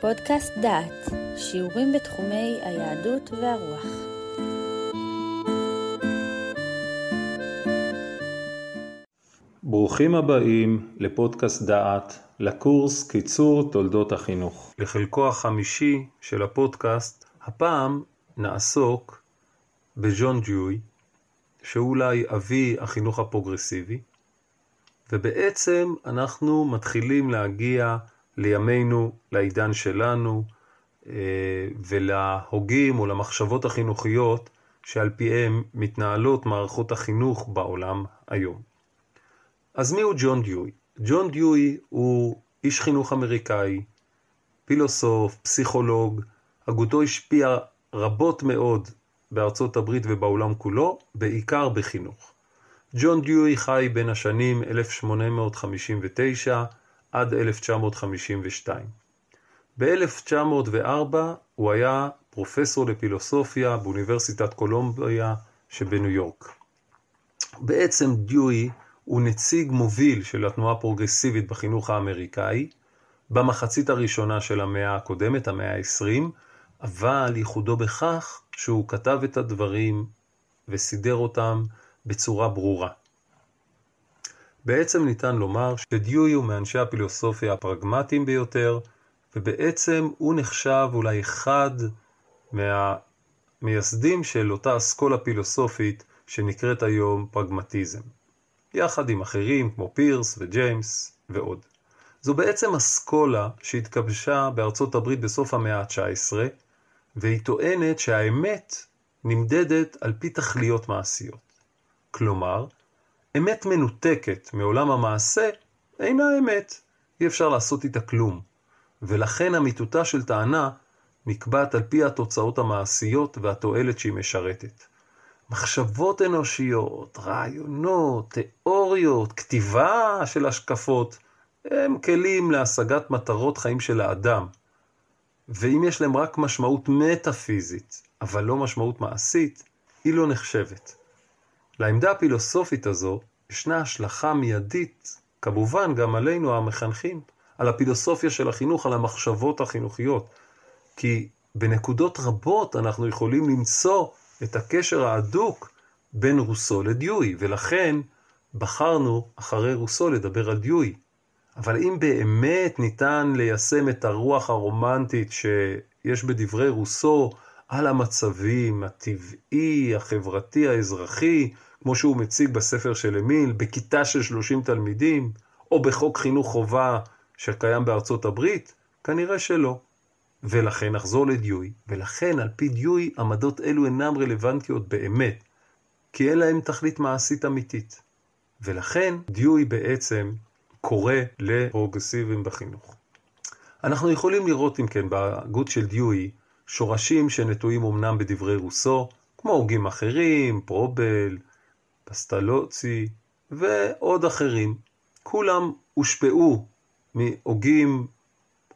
פודקאסט דעת, שיעורים בתחומי היהדות והרוח. ברוכים הבאים לפודקאסט דעת, לקורס קיצור תולדות החינוך. לחלקו החמישי של הפודקאסט, הפעם נעסוק בג'ון דיואי, שהוא אולי אבי החינוך הפרוגרסיבי, ובעצם אנחנו מתחילים להגיע לימינו, לעידן שלנו, אה, ולהוגים או למחשבות החינוכיות שעל פיהם מתנהלות מערכות החינוך בעולם היום. אז מי הוא ג'ון דיואי? ג'ון דיואי הוא איש חינוך אמריקאי, פילוסוף, פסיכולוג, הגותו השפיע רבות מאוד בארצות הברית ובעולם כולו, בעיקר בחינוך. ג'ון דיואי חי בין השנים 1859 עד 1952. ב-1904 הוא היה פרופסור לפילוסופיה באוניברסיטת קולומביה שבניו יורק. בעצם דיואי הוא נציג מוביל של התנועה הפרוגרסיבית בחינוך האמריקאי במחצית הראשונה של המאה הקודמת, המאה ה-20, אבל ייחודו בכך שהוא כתב את הדברים וסידר אותם בצורה ברורה. בעצם ניתן לומר שדיואי הוא מאנשי הפילוסופיה הפרגמטיים ביותר, ובעצם הוא נחשב אולי אחד מהמייסדים של אותה אסכולה פילוסופית שנקראת היום פרגמטיזם. יחד עם אחרים כמו פירס וג'יימס ועוד. זו בעצם אסכולה שהתקבשה בארצות הברית בסוף המאה ה-19, והיא טוענת שהאמת נמדדת על פי תכליות מעשיות. כלומר, אמת מנותקת מעולם המעשה אינה אמת, אי אפשר לעשות איתה כלום, ולכן אמיתותה של טענה נקבעת על פי התוצאות המעשיות והתועלת שהיא משרתת. מחשבות אנושיות, רעיונות, תיאוריות, כתיבה של השקפות, הם כלים להשגת מטרות חיים של האדם. ואם יש להם רק משמעות מטאפיזית, אבל לא משמעות מעשית, היא לא נחשבת. לעמדה הפילוסופית הזו ישנה השלכה מיידית, כמובן גם עלינו המחנכים, על הפילוסופיה של החינוך, על המחשבות החינוכיות. כי בנקודות רבות אנחנו יכולים למצוא את הקשר ההדוק בין רוסו לדיואי, ולכן בחרנו אחרי רוסו לדבר על דיואי. אבל אם באמת ניתן ליישם את הרוח הרומנטית שיש בדברי רוסו על המצבים הטבעי, החברתי, האזרחי, כמו שהוא מציג בספר של אמיל, בכיתה של 30 תלמידים, או בחוק חינוך חובה שקיים בארצות הברית? כנראה שלא. ולכן נחזור לדיואי, ולכן על פי דיואי עמדות אלו אינן רלוונטיות באמת, כי אין להם תכלית מעשית אמיתית. ולכן דיואי בעצם קורא לפרוגרסיבים בחינוך. אנחנו יכולים לראות אם כן בהגות של דיואי שורשים שנטועים אמנם בדברי רוסו, כמו הוגים אחרים, פרובל, פסטלוצי ועוד אחרים. כולם הושפעו מהוגים,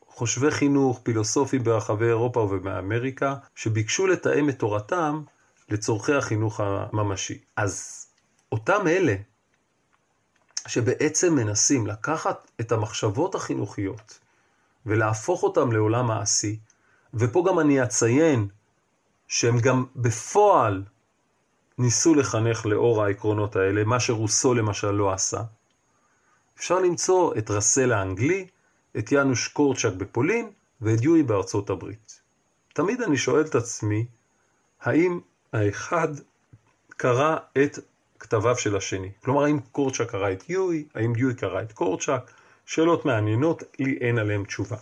חושבי חינוך, פילוסופים ברחבי אירופה ובאמריקה, שביקשו לתאם את תורתם לצורכי החינוך הממשי. אז אותם אלה שבעצם מנסים לקחת את המחשבות החינוכיות ולהפוך אותם לעולם מעשי, ופה גם אני אציין שהם גם בפועל ניסו לחנך לאור העקרונות האלה, מה שרוסו למשל לא עשה. אפשר למצוא את רסל האנגלי, את יאנוש קורצ'אק בפולין ואת יואי בארצות הברית. תמיד אני שואל את עצמי, האם האחד קרא את כתביו של השני? כלומר, האם קורצ'אק קרא את יואי? האם יואי קרא את קורצ'אק? שאלות מעניינות, לי אין עליהן תשובה.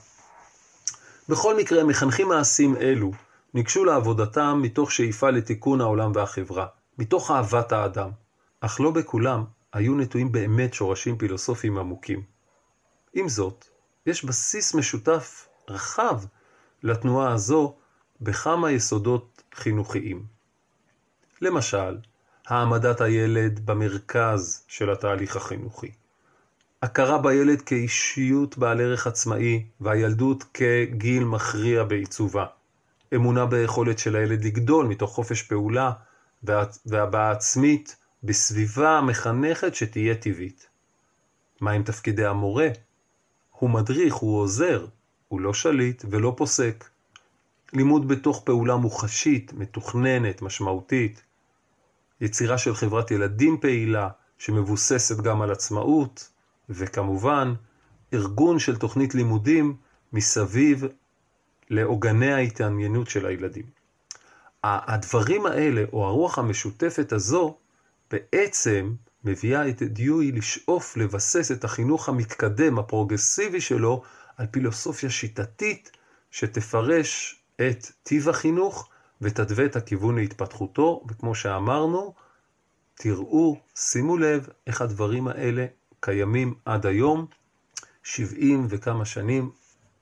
בכל מקרה, מחנכים מעשים אלו ניגשו לעבודתם מתוך שאיפה לתיקון העולם והחברה. מתוך אהבת האדם, אך לא בכולם היו נטועים באמת שורשים פילוסופיים עמוקים. עם זאת, יש בסיס משותף רחב לתנועה הזו בכמה יסודות חינוכיים. למשל, העמדת הילד במרכז של התהליך החינוכי. הכרה בילד כאישיות בעל ערך עצמאי והילדות כגיל מכריע בעיצובה. אמונה ביכולת של הילד לגדול מתוך חופש פעולה והבעה עצמית בסביבה מחנכת שתהיה טבעית. מה עם תפקידי המורה? הוא מדריך, הוא עוזר, הוא לא שליט ולא פוסק. לימוד בתוך פעולה מוחשית, מתוכננת, משמעותית. יצירה של חברת ילדים פעילה, שמבוססת גם על עצמאות, וכמובן, ארגון של תוכנית לימודים מסביב לעוגני ההתעניינות של הילדים. הדברים האלה, או הרוח המשותפת הזו, בעצם מביאה את דיואי לשאוף לבסס את החינוך המתקדם, הפרוגרסיבי שלו, על פילוסופיה שיטתית שתפרש את טיב החינוך ותתווה את הכיוון להתפתחותו, וכמו שאמרנו, תראו, שימו לב איך הדברים האלה קיימים עד היום, 70 וכמה שנים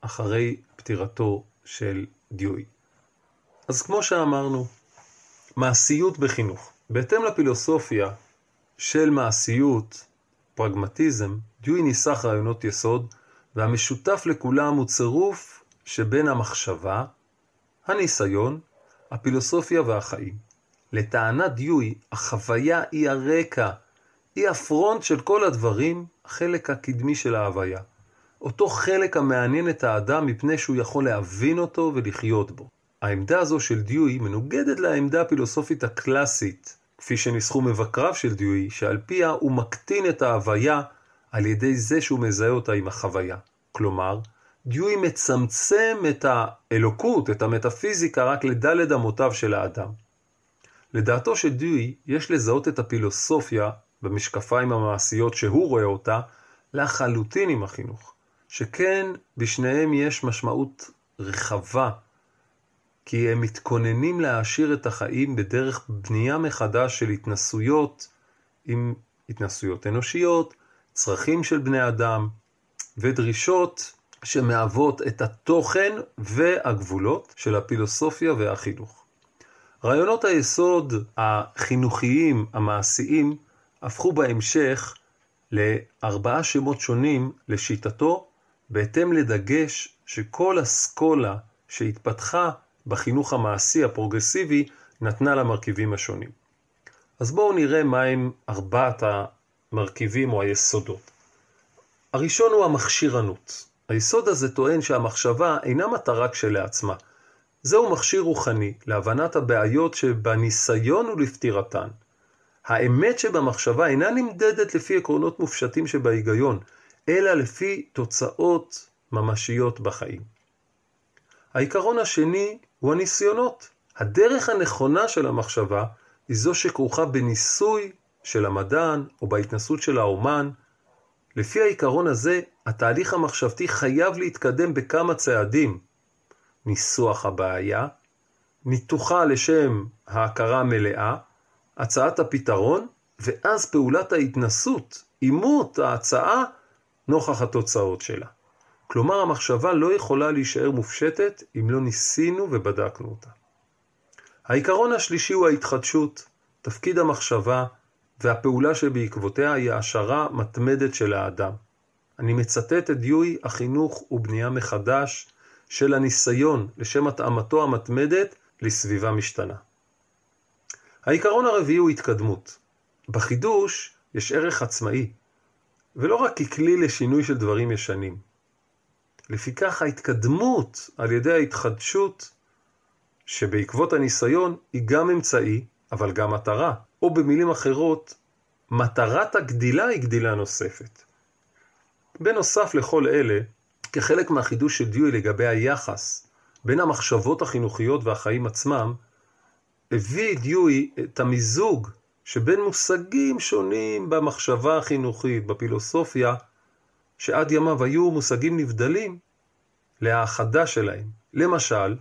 אחרי פטירתו של דיואי. אז כמו שאמרנו, מעשיות בחינוך. בהתאם לפילוסופיה של מעשיות, פרגמטיזם, דיואי ניסח רעיונות יסוד, והמשותף לכולם הוא צירוף שבין המחשבה, הניסיון, הפילוסופיה והחיים. לטענת דיואי, החוויה היא הרקע, היא הפרונט של כל הדברים, החלק הקדמי של ההוויה. אותו חלק המעניין את האדם מפני שהוא יכול להבין אותו ולחיות בו. העמדה הזו של דיואי מנוגדת לעמדה הפילוסופית הקלאסית, כפי שניסחו מבקריו של דיואי, שעל פיה הוא מקטין את ההוויה על ידי זה שהוא מזהה אותה עם החוויה. כלומר, דיואי מצמצם את האלוקות, את המטאפיזיקה, רק לדלת אמותיו של האדם. לדעתו של דיואי, יש לזהות את הפילוסופיה במשקפיים המעשיות שהוא רואה אותה, לחלוטין עם החינוך. שכן בשניהם יש משמעות רחבה, כי הם מתכוננים להעשיר את החיים בדרך בנייה מחדש של התנסויות עם התנסויות אנושיות, צרכים של בני אדם ודרישות שמהוות את התוכן והגבולות של הפילוסופיה והחינוך. רעיונות היסוד החינוכיים המעשיים הפכו בהמשך לארבעה שמות שונים לשיטתו בהתאם לדגש שכל אסכולה שהתפתחה בחינוך המעשי הפרוגרסיבי נתנה למרכיבים השונים. אז בואו נראה מהם ארבעת המרכיבים או היסודות. הראשון הוא המכשירנות. היסוד הזה טוען שהמחשבה אינה מטרה כשלעצמה. זהו מכשיר רוחני להבנת הבעיות שבניסיון ולפתירתן. האמת שבמחשבה אינה נמדדת לפי עקרונות מופשטים שבהיגיון, אלא לפי תוצאות ממשיות בחיים. העיקרון השני הוא הניסיונות. הדרך הנכונה של המחשבה היא זו שכרוכה בניסוי של המדען או בהתנסות של האומן. לפי העיקרון הזה, התהליך המחשבתי חייב להתקדם בכמה צעדים. ניסוח הבעיה, ניתוחה לשם ההכרה המלאה, הצעת הפתרון, ואז פעולת ההתנסות, אימות ההצעה נוכח התוצאות שלה. כלומר, המחשבה לא יכולה להישאר מופשטת אם לא ניסינו ובדקנו אותה. העיקרון השלישי הוא ההתחדשות. תפקיד המחשבה והפעולה שבעקבותיה היא העשרה מתמדת של האדם. אני מצטט את דיואי, החינוך ובנייה מחדש של הניסיון לשם התאמתו המתמדת לסביבה משתנה. העיקרון הרביעי הוא התקדמות. בחידוש יש ערך עצמאי, ולא רק ככלי לשינוי של דברים ישנים. לפיכך ההתקדמות על ידי ההתחדשות שבעקבות הניסיון היא גם אמצעי, אבל גם מטרה. או במילים אחרות, מטרת הגדילה היא גדילה נוספת. בנוסף לכל אלה, כחלק מהחידוש של דיואי לגבי היחס בין המחשבות החינוכיות והחיים עצמם, הביא דיואי את המיזוג שבין מושגים שונים במחשבה החינוכית, בפילוסופיה, שעד ימיו היו מושגים נבדלים, להאחדה שלהם. למשל,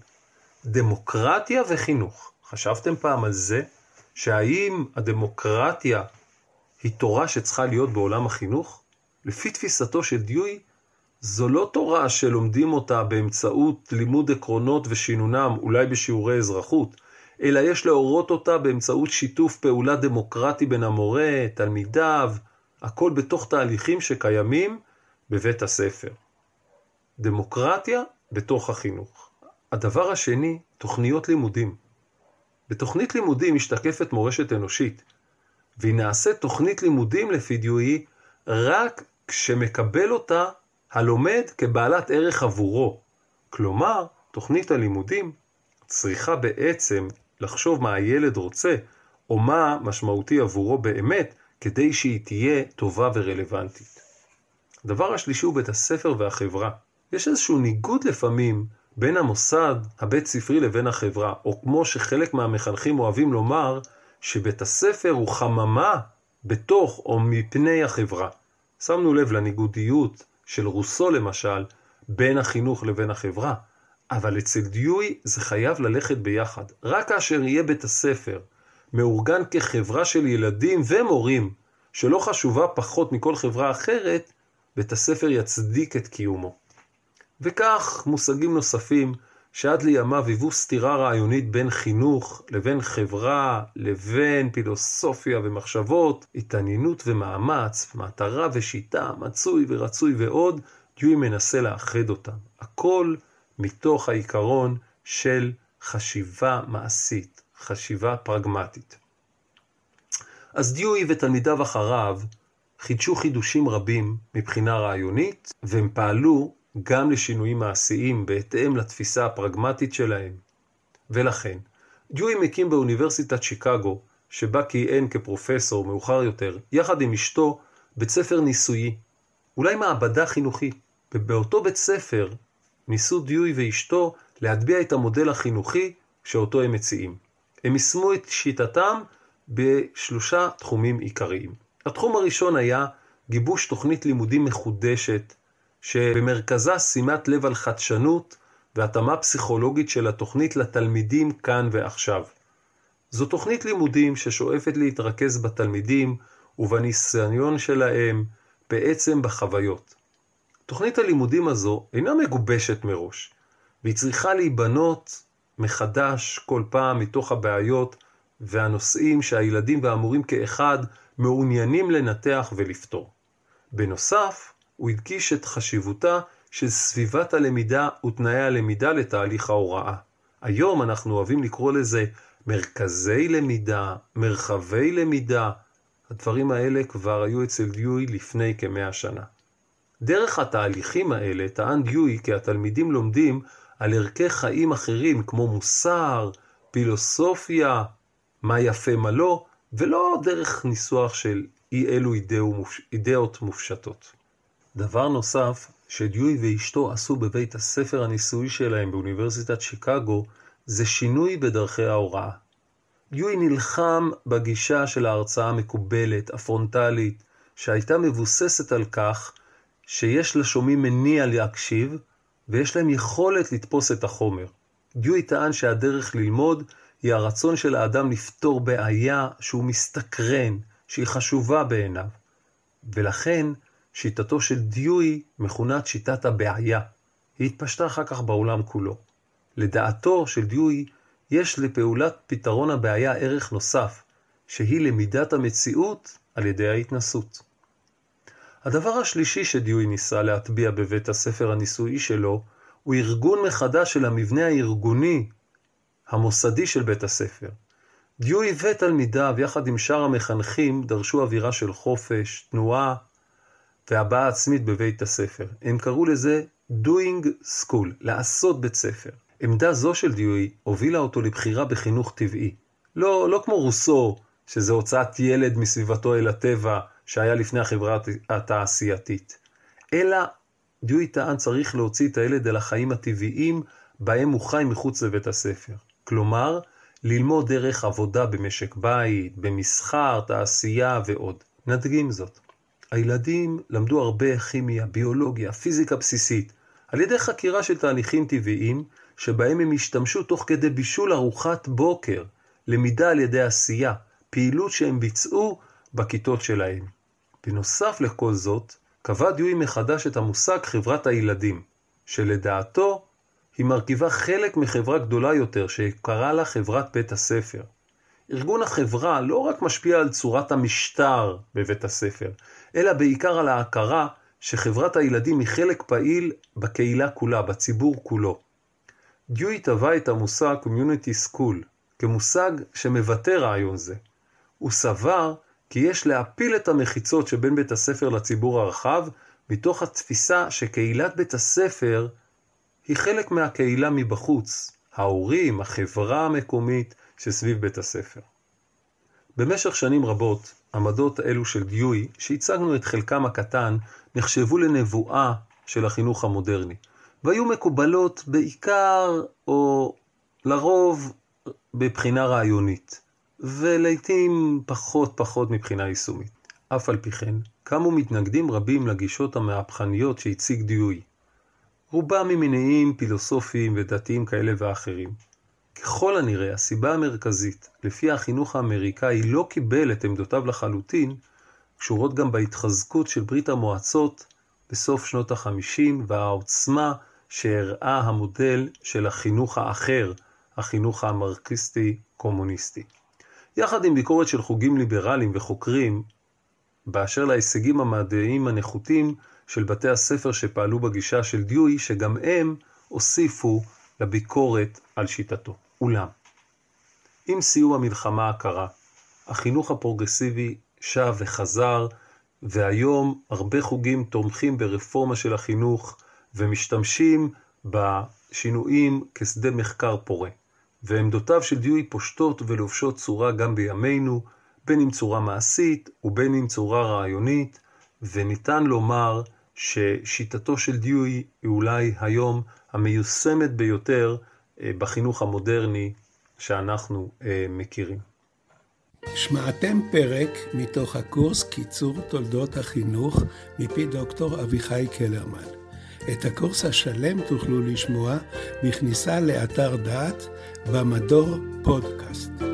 דמוקרטיה וחינוך. חשבתם פעם על זה? שהאם הדמוקרטיה היא תורה שצריכה להיות בעולם החינוך? לפי תפיסתו של דיואי, זו לא תורה שלומדים אותה באמצעות לימוד עקרונות ושינונם, אולי בשיעורי אזרחות, אלא יש להורות אותה באמצעות שיתוף פעולה דמוקרטי בין המורה, תלמידיו, הכל בתוך תהליכים שקיימים בבית הספר. דמוקרטיה בתוך החינוך. הדבר השני, תוכניות לימודים. בתוכנית לימודים משתקפת מורשת אנושית, והיא נעשית תוכנית לימודים לפי דיואי רק כשמקבל אותה הלומד כבעלת ערך עבורו, כלומר, תוכנית הלימודים צריכה בעצם לחשוב מה הילד רוצה, או מה משמעותי עבורו באמת, כדי שהיא תהיה טובה ורלוונטית. הדבר השלישי הוא בית הספר והחברה. יש איזשהו ניגוד לפעמים בין המוסד הבית ספרי לבין החברה, או כמו שחלק מהמחנכים אוהבים לומר, שבית הספר הוא חממה בתוך או מפני החברה. שמנו לב לניגודיות של רוסו למשל, בין החינוך לבין החברה, אבל אצל דיואי זה חייב ללכת ביחד. רק כאשר יהיה בית הספר מאורגן כחברה של ילדים ומורים, שלא חשובה פחות מכל חברה אחרת, בית הספר יצדיק את קיומו. וכך מושגים נוספים שעד לימיו היוו סתירה רעיונית בין חינוך לבין חברה, לבין פילוסופיה ומחשבות, התעניינות ומאמץ, מטרה ושיטה, מצוי ורצוי ועוד, דיואי מנסה לאחד אותם. הכל מתוך העיקרון של חשיבה מעשית, חשיבה פרגמטית. אז דיואי ותלמידיו אחריו חידשו חידושים רבים מבחינה רעיונית, והם פעלו גם לשינויים מעשיים בהתאם לתפיסה הפרגמטית שלהם. ולכן, דיואי מקים באוניברסיטת שיקגו, שבה כיהן כפרופסור מאוחר יותר, יחד עם אשתו, בית ספר ניסויי, אולי מעבדה חינוכית. ובאותו בית ספר ניסו דיואי ואשתו להטביע את המודל החינוכי שאותו הם מציעים. הם יישמו את שיטתם בשלושה תחומים עיקריים. התחום הראשון היה גיבוש תוכנית לימודים מחודשת, שבמרכזה שימת לב על חדשנות והתאמה פסיכולוגית של התוכנית לתלמידים כאן ועכשיו. זו תוכנית לימודים ששואפת להתרכז בתלמידים ובניסיון שלהם בעצם בחוויות. תוכנית הלימודים הזו אינה מגובשת מראש, והיא צריכה להיבנות מחדש כל פעם מתוך הבעיות והנושאים שהילדים והמורים כאחד מעוניינים לנתח ולפתור. בנוסף, הוא הדגיש את חשיבותה של סביבת הלמידה ותנאי הלמידה לתהליך ההוראה. היום אנחנו אוהבים לקרוא לזה מרכזי למידה, מרחבי למידה. הדברים האלה כבר היו אצל דיואי לפני כמאה שנה. דרך התהליכים האלה טען דיואי כי התלמידים לומדים על ערכי חיים אחרים כמו מוסר, פילוסופיה, מה יפה מה לא, ולא דרך ניסוח של אי אלו אידאות מופשטות. דבר נוסף שדיואי ואשתו עשו בבית הספר הניסוי שלהם באוניברסיטת שיקגו, זה שינוי בדרכי ההוראה. דיואי נלחם בגישה של ההרצאה המקובלת, הפרונטלית, שהייתה מבוססת על כך שיש לשומעים מניע להקשיב, ויש להם יכולת לתפוס את החומר. דיואי טען שהדרך ללמוד היא הרצון של האדם לפתור בעיה שהוא מסתקרן, שהיא חשובה בעיניו. ולכן, שיטתו של דיואי מכונת שיטת הבעיה. היא התפשטה אחר כך בעולם כולו. לדעתו של דיואי, יש לפעולת פתרון הבעיה ערך נוסף, שהיא למידת המציאות על ידי ההתנסות. הדבר השלישי שדיואי ניסה להטביע בבית הספר הניסויי שלו, הוא ארגון מחדש של המבנה הארגוני המוסדי של בית הספר. דיואי ותלמידיו, יחד עם שאר המחנכים, דרשו אווירה של חופש, תנועה והבעה עצמית בבית הספר. הם קראו לזה doing school, לעשות בית ספר. עמדה זו של דיואי הובילה אותו לבחירה בחינוך טבעי. לא, לא כמו רוסו, שזה הוצאת ילד מסביבתו אל הטבע, שהיה לפני החברה התעשייתית. אלא דיואי טען צריך להוציא את הילד אל החיים הטבעיים בהם הוא חי מחוץ לבית הספר. כלומר, ללמוד דרך עבודה במשק בית, במסחר, תעשייה ועוד. נדגים זאת. הילדים למדו הרבה כימיה, ביולוגיה, פיזיקה בסיסית, על ידי חקירה של תהליכים טבעיים, שבהם הם השתמשו תוך כדי בישול ארוחת בוקר, למידה על ידי עשייה, פעילות שהם ביצעו בכיתות שלהם. בנוסף לכל זאת, קבע דיואי מחדש את המושג חברת הילדים, שלדעתו היא מרכיבה חלק מחברה גדולה יותר שקרא לה חברת בית הספר. ארגון החברה לא רק משפיע על צורת המשטר בבית הספר, אלא בעיקר על ההכרה שחברת הילדים היא חלק פעיל בקהילה כולה, בציבור כולו. דיואי טבע את המושג Community School כמושג שמבטא רעיון זה. הוא סבר כי יש להפיל את המחיצות שבין בית הספר לציבור הרחב, מתוך התפיסה שקהילת בית הספר היא חלק מהקהילה מבחוץ, ההורים, החברה המקומית שסביב בית הספר. במשך שנים רבות, עמדות אלו של דיואי, שהצגנו את חלקם הקטן, נחשבו לנבואה של החינוך המודרני, והיו מקובלות בעיקר, או לרוב, בבחינה רעיונית, ולעיתים פחות פחות מבחינה יישומית. אף על פי כן, קמו מתנגדים רבים לגישות המהפכניות שהציג דיואי. רובם ממניעים פילוסופיים ודתיים כאלה ואחרים. ככל הנראה, הסיבה המרכזית לפי החינוך האמריקאי לא קיבל את עמדותיו לחלוטין, קשורות גם בהתחזקות של ברית המועצות בסוף שנות החמישים והעוצמה שהראה המודל של החינוך האחר, החינוך המרקסיסטי-קומוניסטי. יחד עם ביקורת של חוגים ליברליים וחוקרים באשר להישגים המדעיים הנחותים של בתי הספר שפעלו בגישה של דיואי, שגם הם הוסיפו לביקורת על שיטתו. אולם, עם סיום המלחמה הקרה, החינוך הפרוגרסיבי שב וחזר, והיום הרבה חוגים תומכים ברפורמה של החינוך ומשתמשים בשינויים כשדה מחקר פורה. ועמדותיו של דיואי פושטות ולובשות צורה גם בימינו, בין אם צורה מעשית ובין אם צורה רעיונית, וניתן לומר ששיטתו של דיואי היא אולי היום המיושמת ביותר אה, בחינוך המודרני שאנחנו אה, מכירים. שמעתם פרק מתוך הקורס קיצור תולדות החינוך מפי דוקטור אביחי קלרמן. את הקורס השלם תוכלו לשמוע בכניסה לאתר דעת במדור פודקאסט.